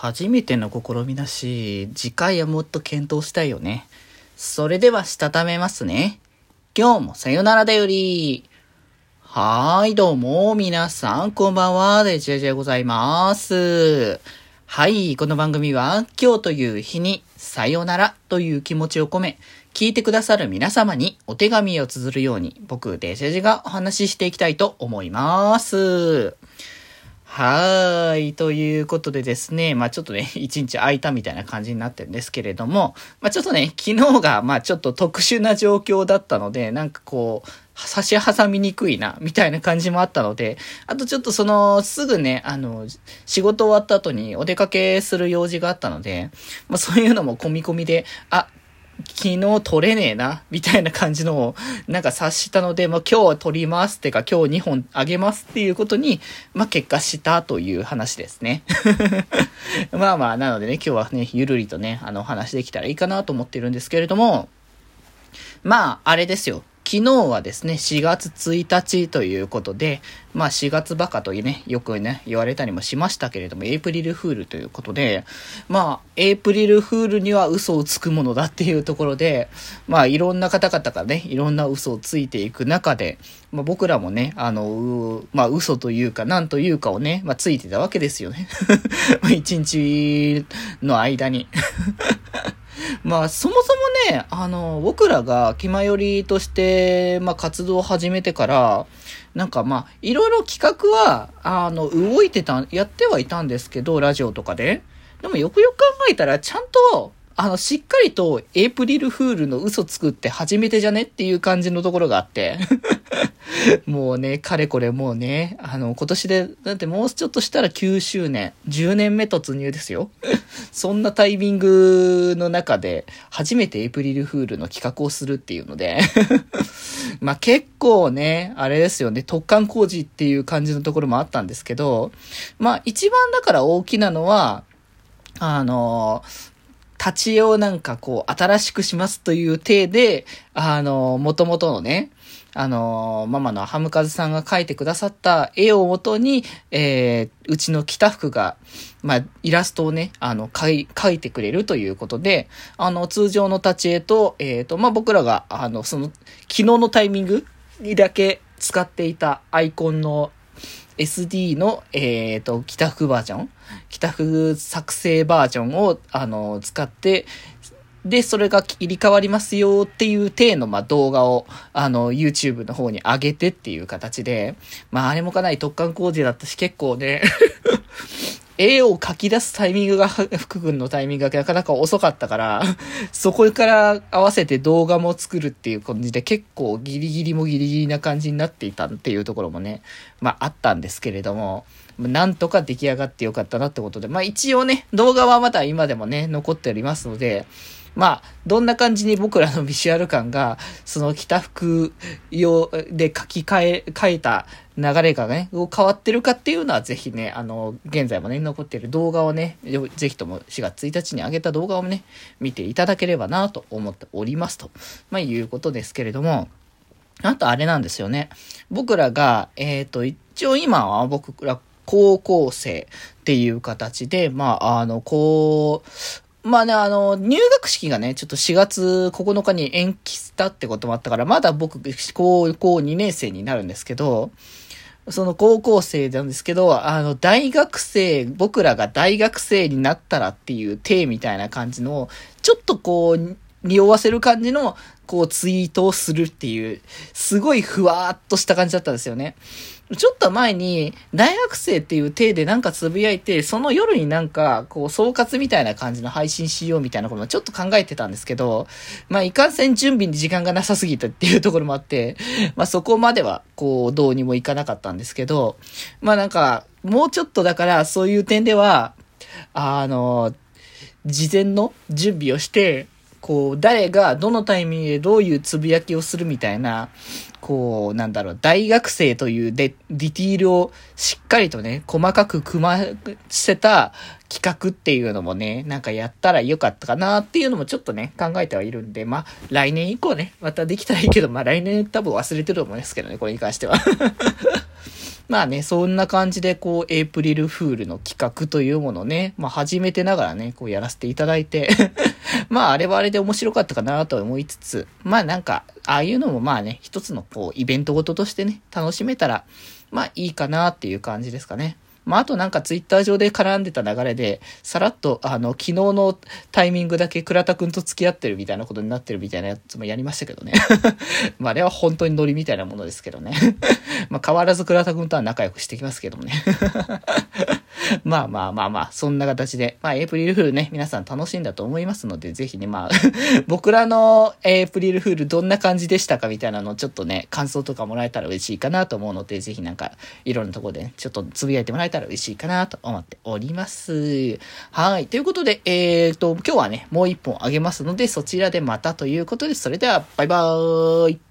初めての試みだし、次回はもっと検討したいよね。それでは、したためますね。今日もさよならだより。はーい、どうも、皆さん、こんばんは、デジェジェございます。はい、この番組は、今日という日に、さよならという気持ちを込め、聞いてくださる皆様にお手紙を綴るように、僕、デジェジがお話ししていきたいと思います。はーい。ということでですね、まあちょっとね、一日空いたみたいな感じになってるんですけれども、まあちょっとね、昨日がまあちょっと特殊な状況だったので、なんかこう、差し挟みにくいな、みたいな感じもあったので、あとちょっとその、すぐね、あの、仕事終わった後にお出かけする用事があったので、まあそういうのも込み込みで、あ、昨日取れねえな、みたいな感じのを、なんか察したので、まあ、今日は取りますってか、今日2本あげますっていうことに、まあ、結果したという話ですね。まあまあ、なのでね、今日はね、ゆるりとね、あの、話できたらいいかなと思ってるんですけれども、まあ、あれですよ。昨日はですね、4月1日ということで、まあ4月バカというね、よくね、言われたりもしましたけれども、エイプリルフールということで、まあ、エイプリルフールには嘘をつくものだっていうところで、まあいろんな方々がね、いろんな嘘をついていく中で、まあ僕らもね、あの、まあ嘘というか、なんというかをね、まあついてたわけですよね。一日の間にまあ、そもそもね、あの、僕らが気まよりとして、まあ、活動を始めてから、なんかまあ、いろいろ企画は、あの、動いてた、やってはいたんですけど、ラジオとかで。でもよくよく考えたら、ちゃんと、あの、しっかりとエイプリルフールの嘘作って初めてじゃねっていう感じのところがあって もうね、かれこれもうね、あの、今年で、だってもうちょっとしたら9周年、10年目突入ですよ。そんなタイミングの中で、初めてエイプリルフールの企画をするっていうので まあ結構ね、あれですよね、突貫工事っていう感じのところもあったんですけど、まあ一番だから大きなのは、あの、立ち絵をなんかこう、新しくしますという体で、あの、元々のね、あのママのハムカズさんが描いてくださった絵をもとに、えー、うちの北福が、まあ、イラストをね、あの、描い、描いてくれるということで、あの、通常の立ち絵と、えっ、ー、と、まあ、僕らが、あの、その、昨日のタイミングにだけ使っていたアイコンの SD の、えっ、ー、と、北福バージョン北福作成バージョンを、あの、使って、で、それが切り替わりますよっていう体の、ま動画を、あの、YouTube の方に上げてっていう形で、まあ、あれもかなり突貫工事だったし、結構ね 絵を書き出すタイミングが、福君のタイミングがなかなか遅かったから、そこから合わせて動画も作るっていう感じで結構ギリギリもギリギリな感じになっていたっていうところもね、まああったんですけれども、なんとか出来上がってよかったなってことで、まあ一応ね、動画はまだ今でもね、残っておりますので、まあ、どんな感じに僕らのビジュアル感が、その着た服用で書き換え、書いた流れがね、変わってるかっていうのはぜひね、あの、現在もね、残っている動画をね、ぜひとも4月1日に上げた動画をね、見ていただければなと思っておりますと、まあ、いうことですけれども、あとあれなんですよね。僕らが、えっ、ー、と、一応今は僕ら高校生っていう形で、まあ、あの、こう、まあね、あの、入学式がね、ちょっと4月9日に延期したってこともあったから、まだ僕、高校2年生になるんですけど、その高校生なんですけど、あの、大学生、僕らが大学生になったらっていう体みたいな感じの、ちょっとこう、匂わせる感じの、こう、ツイートをするっていう、すごいふわーっとした感じだったんですよね。ちょっと前に、大学生っていう体でなんかつぶやいて、その夜になんか、こう、総括みたいな感じの配信しようみたいなこともちょっと考えてたんですけど、まあ、いかんせん準備に時間がなさすぎたっていうところもあって、まあ、そこまでは、こう、どうにもいかなかったんですけど、まあ、なんか、もうちょっとだから、そういう点では、あの、事前の準備をして、こう、誰がどのタイミングでどういうつぶやきをするみたいな、こう、なんだろう、大学生というデディティールをしっかりとね、細かく組ませた企画っていうのもね、なんかやったらよかったかなっていうのもちょっとね、考えてはいるんで、まあ、来年以降ね、またできたらいいけど、まあ来年多分忘れてると思うんですけどね、これに関しては。まあね、そんな感じで、こう、エイプリルフールの企画というものね、まあ始めてながらね、こうやらせていただいて まああれはあれで面白かったかなと思いつつ、まあなんか、ああいうのもまあね、一つのこう、イベントごととしてね、楽しめたら、まあいいかなっていう感じですかね。まあ、あとなんかツイッター上で絡んでた流れで、さらっと、あの、昨日のタイミングだけ倉田くんと付き合ってるみたいなことになってるみたいなやつもやりましたけどね。まあ、あれは本当にノリみたいなものですけどね。まあ、変わらず倉田くんとは仲良くしてきますけどもね。まあまあまあまあ、そんな形で、まあ、エイプリルフールね、皆さん楽しんだと思いますので、ぜひね、まあ 僕らのエイプリルフールどんな感じでしたかみたいなのをちょっとね、感想とかもらえたら嬉しいかなと思うので、ぜひなんか、いろんなとこで、ね、ちょっとつぶやいてもらえたら嬉しいかなと思っております。はい。ということで、えーと、今日はね、もう一本あげますので、そちらでまたということで、それでは、バイバーイ